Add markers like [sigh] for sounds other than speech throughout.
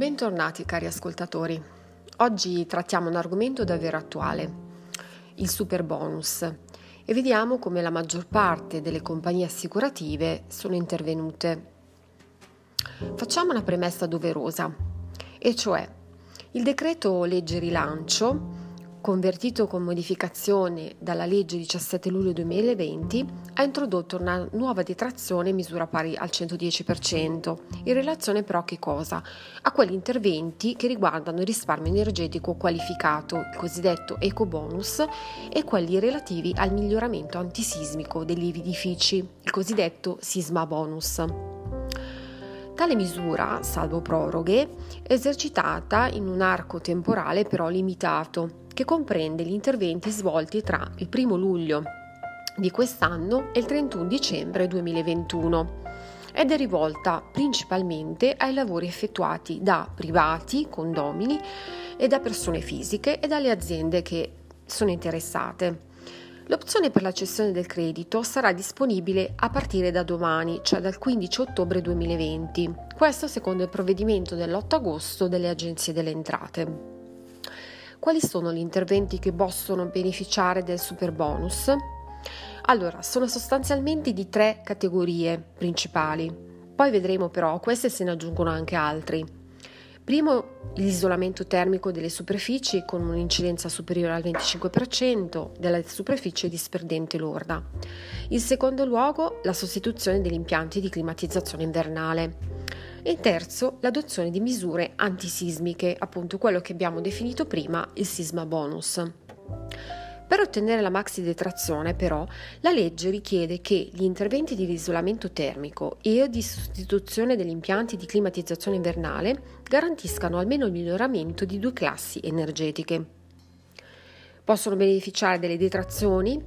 Bentornati cari ascoltatori. Oggi trattiamo un argomento davvero attuale, il super bonus, e vediamo come la maggior parte delle compagnie assicurative sono intervenute. Facciamo una premessa doverosa, e cioè il decreto legge rilancio convertito con modificazione dalla legge 17 luglio 2020, ha introdotto una nuova detrazione misura pari al 110%, in relazione però a? A quegli interventi che riguardano il risparmio energetico qualificato, il cosiddetto eco bonus, e quelli relativi al miglioramento antisismico degli edifici, il cosiddetto sisma bonus. Tale misura, salvo proroghe, è esercitata in un arco temporale però limitato che comprende gli interventi svolti tra il 1 luglio di quest'anno e il 31 dicembre 2021 ed è rivolta principalmente ai lavori effettuati da privati, condomini e da persone fisiche e dalle aziende che sono interessate. L'opzione per la cessione del credito sarà disponibile a partire da domani, cioè dal 15 ottobre 2020, questo secondo il provvedimento dell'8 agosto delle agenzie delle entrate. Quali sono gli interventi che possono beneficiare del super bonus? Allora, sono sostanzialmente di tre categorie principali. Poi vedremo però, queste se ne aggiungono anche altri. Primo, l'isolamento termico delle superfici con un'incidenza superiore al 25% della superficie disperdente lorda. In secondo luogo, la sostituzione degli impianti di climatizzazione invernale e terzo l'adozione di misure antisismiche, appunto quello che abbiamo definito prima il sisma bonus. Per ottenere la maxi detrazione, però, la legge richiede che gli interventi di isolamento termico e di sostituzione degli impianti di climatizzazione invernale garantiscano almeno il miglioramento di due classi energetiche. Possono beneficiare delle detrazioni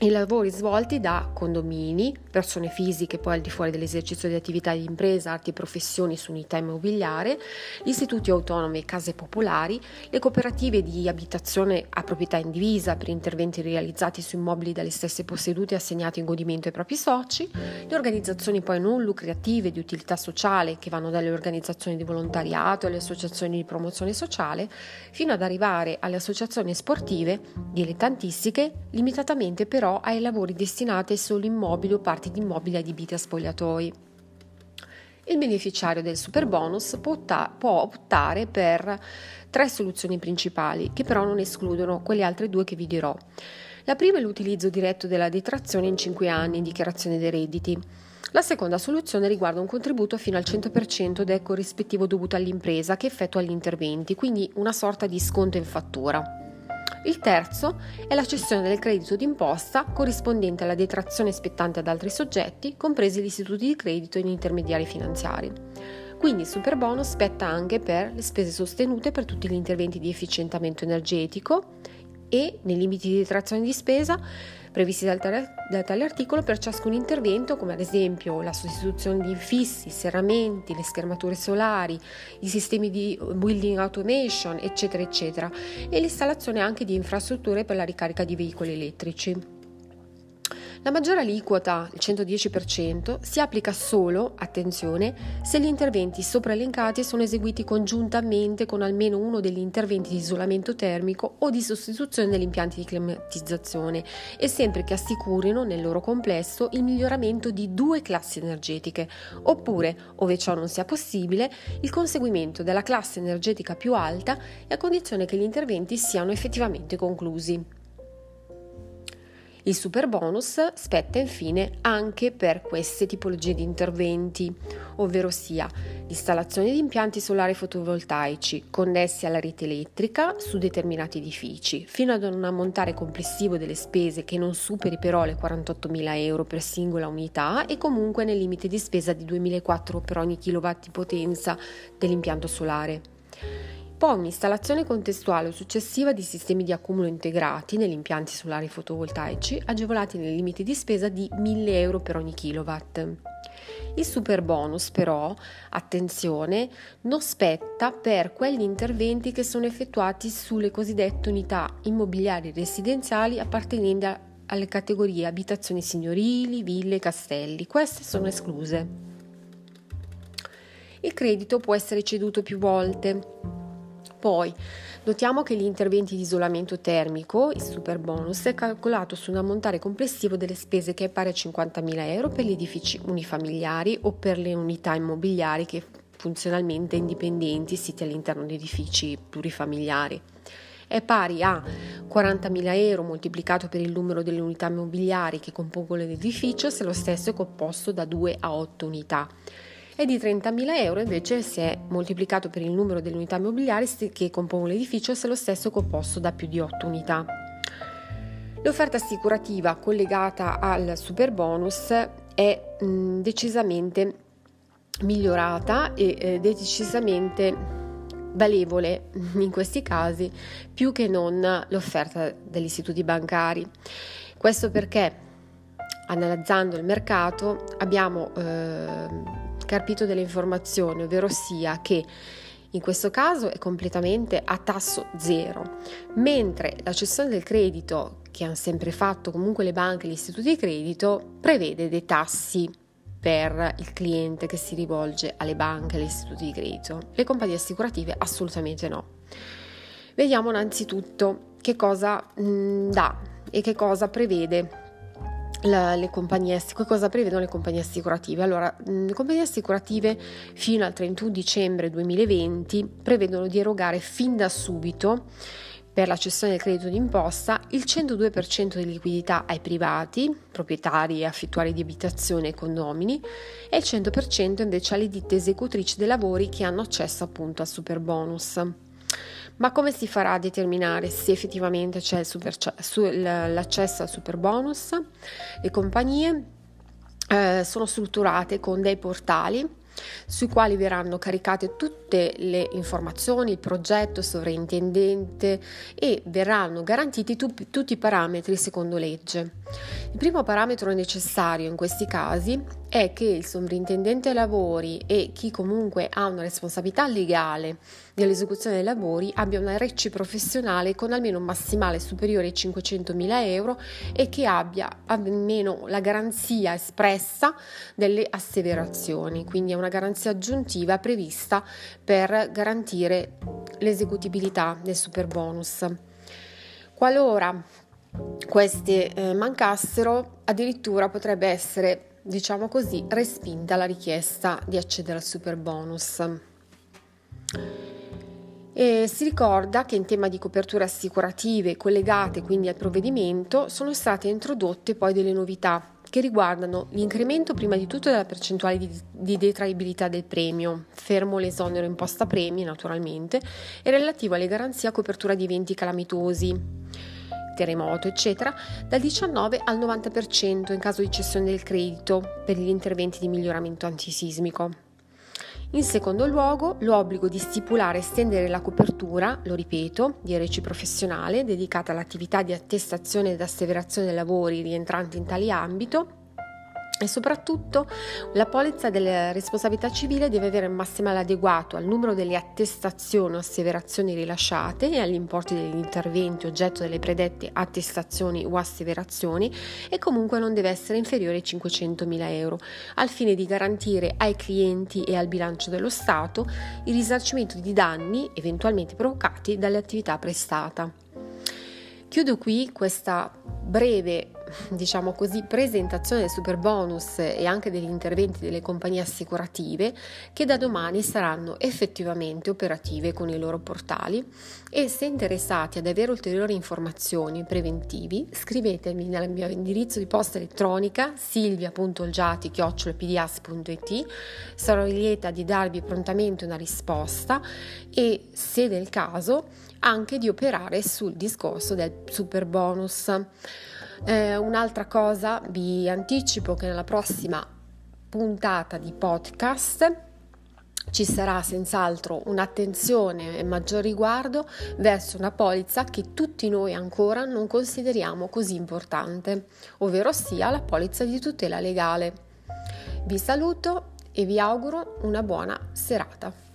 i lavori svolti da condomini, persone fisiche poi al di fuori dell'esercizio di attività di impresa, arti e professioni su unità immobiliare, gli istituti autonomi e case popolari, le cooperative di abitazione a proprietà indivisa per interventi realizzati su immobili dalle stesse possedute e assegnati in godimento ai propri soci, le organizzazioni poi non lucrative di utilità sociale che vanno dalle organizzazioni di volontariato alle associazioni di promozione sociale, fino ad arrivare alle associazioni sportive dilettantistiche, limitatamente però però ai lavori destinati ai soli immobili o parti di immobili adibiti a spogliatoi. Il beneficiario del super bonus può, optare per tre soluzioni principali, che però non escludono quelle altre due che vi dirò. La prima è l'utilizzo diretto della detrazione in 5 anni in dichiarazione dei redditi. La seconda soluzione riguarda un contributo fino al 100% del corrispettivo dovuto all'impresa che effettua gli interventi, quindi una sorta di sconto in fattura. Il terzo è la cessione del credito d'imposta corrispondente alla detrazione spettante ad altri soggetti, compresi gli istituti di credito e gli intermediari finanziari. Quindi il super bonus spetta anche per le spese sostenute per tutti gli interventi di efficientamento energetico e, nei limiti di detrazione di spesa, previsti dal tale, da tale articolo per ciascun intervento, come ad esempio la sostituzione di infissi, serramenti, le schermature solari, i sistemi di building automation, eccetera, eccetera, e l'installazione anche di infrastrutture per la ricarica di veicoli elettrici. La maggiore aliquota, il 110%, si applica solo, attenzione, se gli interventi sopra elencati sono eseguiti congiuntamente con almeno uno degli interventi di isolamento termico o di sostituzione degli impianti di climatizzazione e sempre che assicurino nel loro complesso il miglioramento di due classi energetiche, oppure, ove ciò non sia possibile, il conseguimento della classe energetica più alta e a condizione che gli interventi siano effettivamente conclusi. Il super bonus spetta infine anche per queste tipologie di interventi, ovvero sia l'installazione di impianti solari fotovoltaici connessi alla rete elettrica su determinati edifici, fino ad un ammontare complessivo delle spese che non superi però le 48.000 euro per singola unità e comunque nel limite di spesa di 2.400 per ogni kilowatt di potenza dell'impianto solare. Poi un'installazione contestuale o successiva di sistemi di accumulo integrati negli impianti solari fotovoltaici agevolati nei limiti di spesa di 1000 euro per ogni kilowatt. Il super bonus però, attenzione, non spetta per quegli interventi che sono effettuati sulle cosiddette unità immobiliari residenziali appartenenti alle categorie abitazioni signorili, ville e castelli. Queste sono escluse. il credito può essere ceduto più volte. Poi notiamo che gli interventi di isolamento termico, il super bonus, è calcolato su un ammontare complessivo delle spese che è pari a 50.000 euro per gli edifici unifamiliari o per le unità immobiliari che funzionalmente indipendenti siti all'interno di edifici plurifamiliari. È pari a 40.000 euro moltiplicato per il numero delle unità immobiliari che compongono l'edificio se lo stesso è composto da 2 a 8 unità e di 30.000 euro invece se moltiplicato per il numero delle unità immobiliari che compongono l'edificio se lo stesso è composto da più di 8 unità. L'offerta assicurativa collegata al super bonus è mh, decisamente migliorata ed è decisamente valevole [laughs] in questi casi più che non l'offerta degli istituti bancari. Questo perché analizzando il mercato abbiamo eh, carpito delle informazioni, ovvero sia che in questo caso è completamente a tasso zero, mentre la cessione del credito, che hanno sempre fatto comunque le banche e gli istituti di credito, prevede dei tassi per il cliente che si rivolge alle banche e agli istituti di credito. Le compagnie assicurative assolutamente no. Vediamo innanzitutto che cosa mh, dà e che cosa prevede la, le compagnie, cosa prevedono le compagnie assicurative? Allora, le compagnie assicurative fino al 31 dicembre 2020 prevedono di erogare fin da subito per la cessione del credito d'imposta il 102% di liquidità ai privati, proprietari e affittuari di abitazione e condomini e il 100% invece alle ditte esecutrici dei lavori che hanno accesso appunto al super bonus. Ma come si farà a determinare se effettivamente c'è super, l'accesso al super bonus? Le compagnie eh, sono strutturate con dei portali sui quali verranno caricate tutte le informazioni, il progetto, il sovrintendente e verranno garantiti tu, tutti i parametri secondo legge. Il primo parametro necessario in questi casi è che il sovrintendente lavori e chi comunque ha una responsabilità legale dell'esecuzione dei lavori abbia una RECI professionale con almeno un massimale superiore ai 500.000 euro e che abbia almeno la garanzia espressa delle asseverazioni, quindi è una garanzia aggiuntiva prevista per garantire l'esecutibilità del super bonus. Qualora queste eh, mancassero, addirittura potrebbe essere diciamo così, respinta la richiesta di accedere al super bonus. E si ricorda che in tema di coperture assicurative collegate quindi al provvedimento sono state introdotte poi delle novità che riguardano l'incremento prima di tutto della percentuale di, di detraibilità del premio, fermo l'esonero imposta premi naturalmente, e relativo alle garanzie a copertura di eventi calamitosi terremoto, eccetera, dal 19 al 90% in caso di cessione del credito per gli interventi di miglioramento antisismico. In secondo luogo, l'obbligo di stipulare e estendere la copertura, lo ripeto, di RC professionale dedicata all'attività di attestazione ed asseverazione dei lavori rientranti in tale ambito e soprattutto la polizza della responsabilità civile deve avere un massimale adeguato al numero delle attestazioni o asseverazioni rilasciate e agli importi degli interventi oggetto delle predette attestazioni o asseverazioni e comunque non deve essere inferiore ai 500.000 euro al fine di garantire ai clienti e al bilancio dello Stato il risarcimento di danni eventualmente provocati dalle attività prestate. Chiudo qui questa breve diciamo così, presentazione del super bonus e anche degli interventi delle compagnie assicurative che da domani saranno effettivamente operative con i loro portali e se interessati ad avere ulteriori informazioni preventivi scrivetemi nel mio indirizzo di posta elettronica silvia.olgiati.pdas.it sarò lieta di darvi prontamente una risposta e se del caso anche di operare sul discorso del super bonus. Eh, un'altra cosa, vi anticipo che nella prossima puntata di podcast ci sarà senz'altro un'attenzione e maggior riguardo verso una polizza che tutti noi ancora non consideriamo così importante, ovvero sia la polizza di tutela legale. Vi saluto e vi auguro una buona serata.